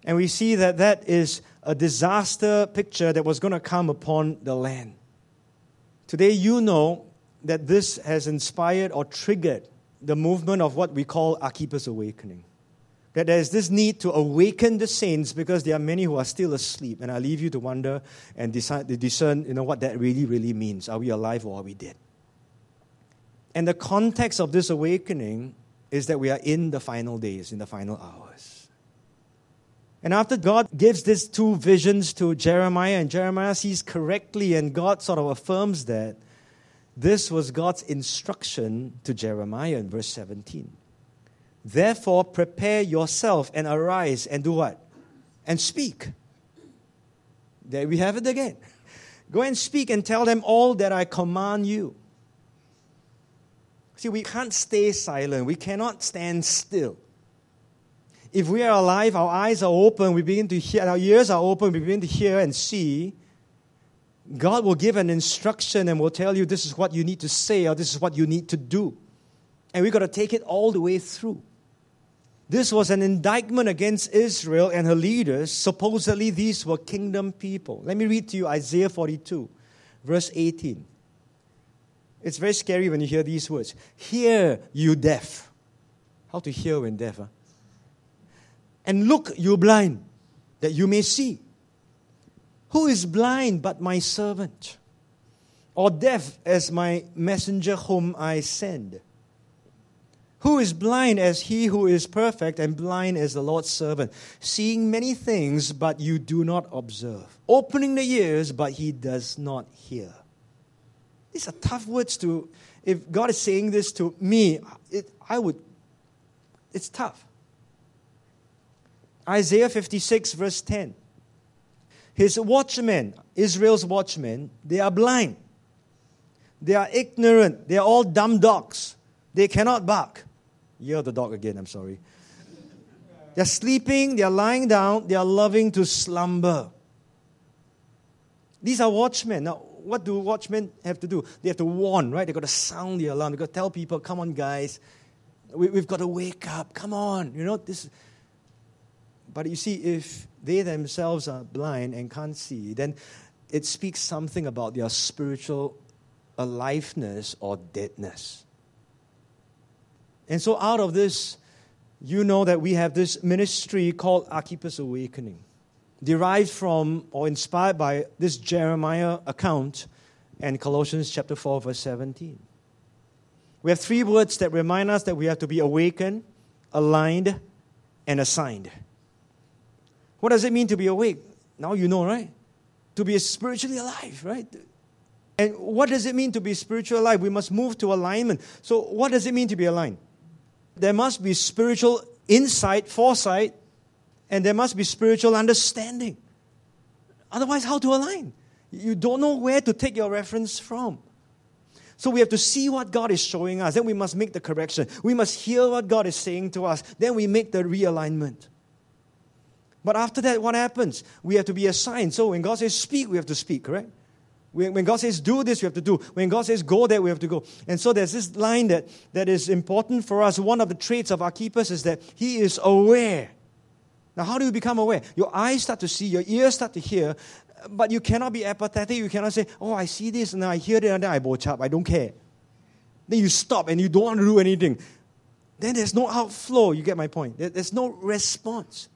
And we see that that is a disaster picture that was going to come upon the land. Today, you know that this has inspired or triggered the movement of what we call Archippus Awakening. That there is this need to awaken the saints because there are many who are still asleep. And I leave you to wonder and decide, to discern you know, what that really, really means. Are we alive or are we dead? And the context of this awakening is that we are in the final days, in the final hours. And after God gives these two visions to Jeremiah, and Jeremiah sees correctly, and God sort of affirms that, this was God's instruction to Jeremiah in verse 17. Therefore, prepare yourself and arise and do what? And speak. There we have it again. Go and speak and tell them all that I command you. See, we can't stay silent. We cannot stand still. If we are alive, our eyes are open, we begin to hear, our ears are open, we begin to hear and see. God will give an instruction and will tell you this is what you need to say or this is what you need to do. And we've got to take it all the way through. This was an indictment against Israel and her leaders. Supposedly, these were kingdom people. Let me read to you Isaiah 42, verse 18. It's very scary when you hear these words. Hear, you deaf. How to hear when deaf? Huh? And look, you blind, that you may see. Who is blind but my servant? Or deaf as my messenger whom I send? Who is blind as he who is perfect, and blind as the Lord's servant, seeing many things, but you do not observe, opening the ears, but he does not hear. These are tough words to, if God is saying this to me, it, I would, it's tough. Isaiah 56, verse 10. His watchmen, Israel's watchmen, they are blind. They are ignorant. They are all dumb dogs. They cannot bark. You're the dog again, I'm sorry. They're sleeping, they're lying down, they are loving to slumber. These are watchmen. Now, what do watchmen have to do? They have to warn, right? They've got to sound the alarm. They've got to tell people, come on, guys, we, have got to wake up. Come on. You know, this. But you see, if they themselves are blind and can't see, then it speaks something about their spiritual aliveness or deadness. And so, out of this, you know that we have this ministry called Archippus Awakening derived from or inspired by this Jeremiah account and Colossians chapter 4, verse 17. We have three words that remind us that we have to be awakened, aligned, and assigned. What does it mean to be awake? Now you know, right? To be spiritually alive, right? And what does it mean to be spiritually alive? We must move to alignment. So, what does it mean to be aligned? There must be spiritual insight, foresight, and there must be spiritual understanding. Otherwise, how to align? You don't know where to take your reference from. So we have to see what God is showing us. Then we must make the correction. We must hear what God is saying to us. Then we make the realignment. But after that, what happens? We have to be assigned. So when God says speak, we have to speak, correct? When God says do this, we have to do. When God says go there, we have to go. And so there's this line that, that is important for us. One of the traits of Archippus is that he is aware now, how do you become aware? Your eyes start to see, your ears start to hear, but you cannot be apathetic. You cannot say, Oh, I see this and I hear it and then I boch up. I don't care. Then you stop and you don't want to do anything. Then there's no outflow. You get my point. There's no response.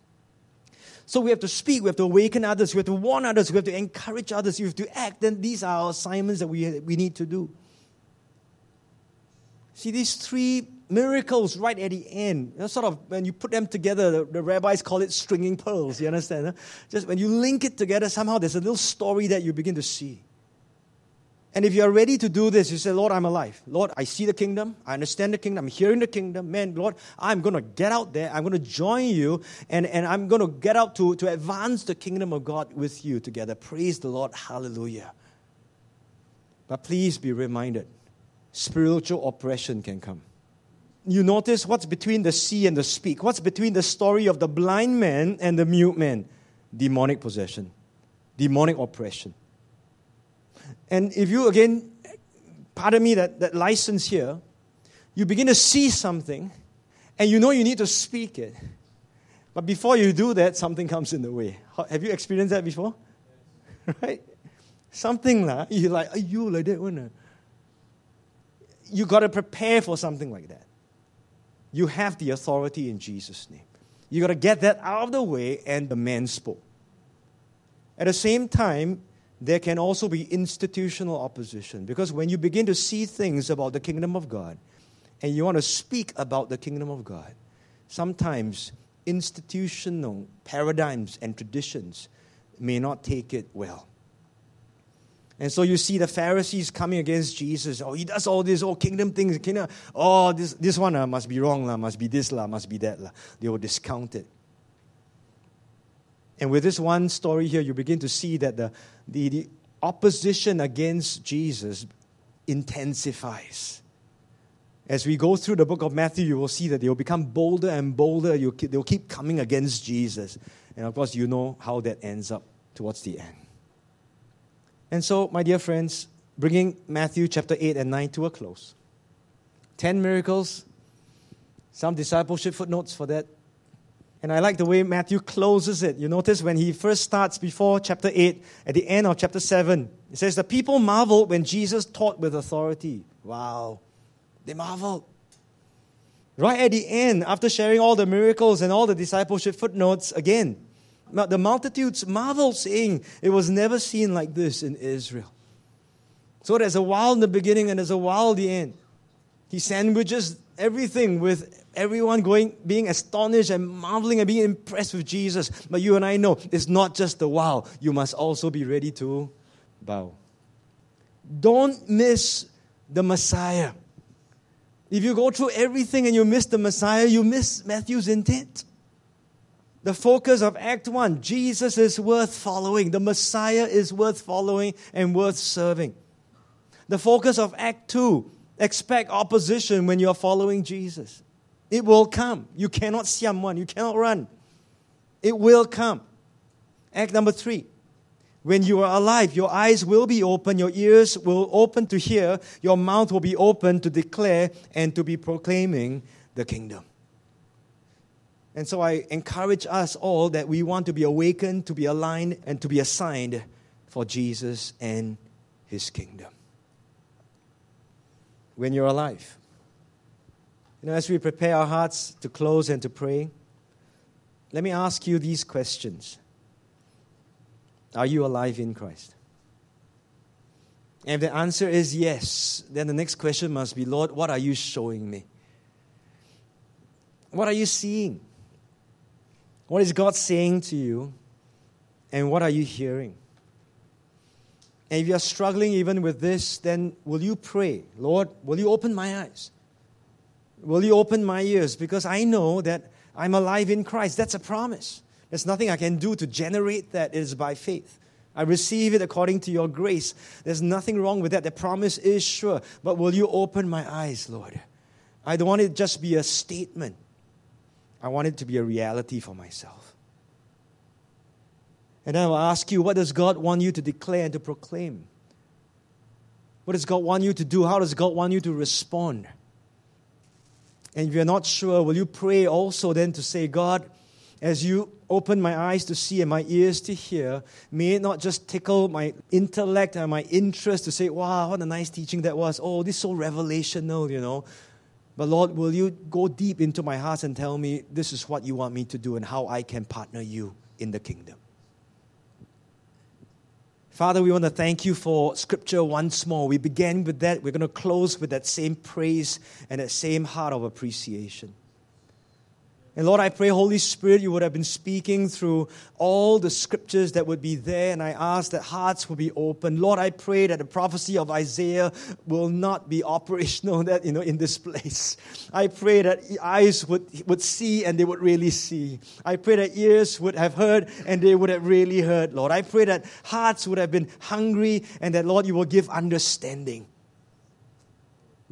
So we have to speak, we have to awaken others, we have to warn others, we have to encourage others, we have to act. Then these are our assignments that we, we need to do. See, these three miracles right at the end. You know, sort of when you put them together, the, the, rabbis call it stringing pearls. You understand? Huh? Just when you link it together, somehow there's a little story that you begin to see. And if you're ready to do this, you say, Lord, I'm alive. Lord, I see the kingdom. I understand the kingdom. I'm hearing the kingdom. Man, Lord, I'm going to get out there. I'm going to join you. And, and I'm going to get out to, to advance the kingdom of God with you together. Praise the Lord. Hallelujah. But please be reminded spiritual oppression can come. You notice what's between the see and the speak? What's between the story of the blind man and the mute man? Demonic possession, demonic oppression. And if you, again, pardon me that, that license here, you begin to see something and you know you need to speak it. But before you do that, something comes in the way. Have you experienced that before? right? Something like, you're like, you like that? You got to prepare for something like that. You have the authority in Jesus' name. You got to get that out of the way, and the man spoke. At the same time, there can also be institutional opposition because when you begin to see things about the kingdom of God and you want to speak about the kingdom of God, sometimes institutional paradigms and traditions may not take it well. And so you see the Pharisees coming against Jesus. Oh, he does all this, oh, kingdom things. Kingdom. Oh, this, this one uh, must be wrong, la, must be this, la, must be that. La. They will discount it. And with this one story here, you begin to see that the, the, the opposition against Jesus intensifies. As we go through the book of Matthew, you will see that they will become bolder and bolder. You, they will keep coming against Jesus. And of course, you know how that ends up towards the end. And so, my dear friends, bringing Matthew chapter 8 and 9 to a close. 10 miracles, some discipleship footnotes for that and I like the way Matthew closes it. You notice when he first starts before chapter 8, at the end of chapter 7, it says, The people marveled when Jesus taught with authority. Wow. They marveled. Right at the end, after sharing all the miracles and all the discipleship footnotes, again, the multitudes marveled, saying, It was never seen like this in Israel. So there's a while in the beginning and there's a while at the end. He sandwiches everything with everyone going, being astonished and marveling and being impressed with Jesus. But you and I know it's not just the wow, you must also be ready to bow. Don't miss the Messiah. If you go through everything and you miss the Messiah, you miss Matthew's intent. The focus of Act 1 Jesus is worth following, the Messiah is worth following and worth serving. The focus of Act 2 expect opposition when you're following Jesus. It will come. You cannot see someone, you cannot run. It will come. Act number three. When you are alive, your eyes will be open, your ears will open to hear, your mouth will be open to declare and to be proclaiming the kingdom. And so I encourage us all that we want to be awakened, to be aligned, and to be assigned for Jesus and his kingdom. When you're alive, you know, as we prepare our hearts to close and to pray, let me ask you these questions Are you alive in Christ? And if the answer is yes, then the next question must be Lord, what are you showing me? What are you seeing? What is God saying to you? And what are you hearing? And if you are struggling even with this, then will you pray, Lord, will you open my eyes? Will you open my ears? Because I know that I'm alive in Christ. That's a promise. There's nothing I can do to generate that. It is by faith. I receive it according to your grace. There's nothing wrong with that. The promise is sure. But will you open my eyes, Lord? I don't want it to just be a statement. I want it to be a reality for myself. And then I will ask you, what does God want you to declare and to proclaim? What does God want you to do? How does God want you to respond? And if you're not sure, will you pray also then to say, God, as you open my eyes to see and my ears to hear, may it not just tickle my intellect and my interest to say, wow, what a nice teaching that was. Oh, this is so revelational, you know. But Lord, will you go deep into my heart and tell me this is what you want me to do and how I can partner you in the kingdom? Father, we want to thank you for scripture once more. We began with that. We're going to close with that same praise and that same heart of appreciation. And Lord, I pray, Holy Spirit, you would have been speaking through all the scriptures that would be there, and I ask that hearts will be open. Lord, I pray that the prophecy of Isaiah will not be operational that, you know, in this place. I pray that eyes would, would see and they would really see. I pray that ears would have heard and they would have really heard, Lord. I pray that hearts would have been hungry and that, Lord, you will give understanding.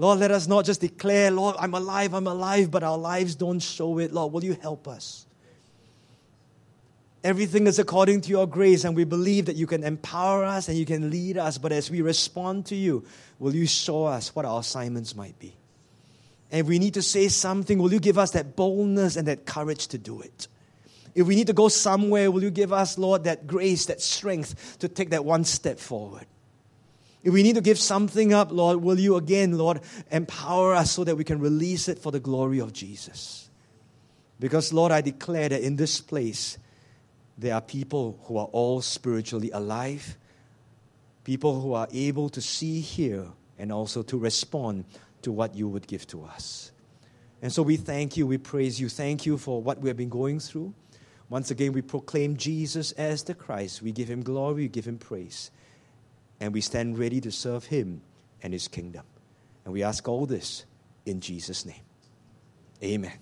Lord, let us not just declare, Lord, I'm alive, I'm alive, but our lives don't show it. Lord, will you help us? Everything is according to your grace, and we believe that you can empower us and you can lead us. But as we respond to you, will you show us what our assignments might be? And if we need to say something, will you give us that boldness and that courage to do it? If we need to go somewhere, will you give us, Lord, that grace, that strength to take that one step forward? If we need to give something up, Lord, will you again, Lord, empower us so that we can release it for the glory of Jesus? Because, Lord, I declare that in this place, there are people who are all spiritually alive, people who are able to see, hear, and also to respond to what you would give to us. And so we thank you, we praise you. Thank you for what we have been going through. Once again, we proclaim Jesus as the Christ. We give him glory, we give him praise and we stand ready to serve Him and His kingdom. And we ask all this in Jesus' name. Amen.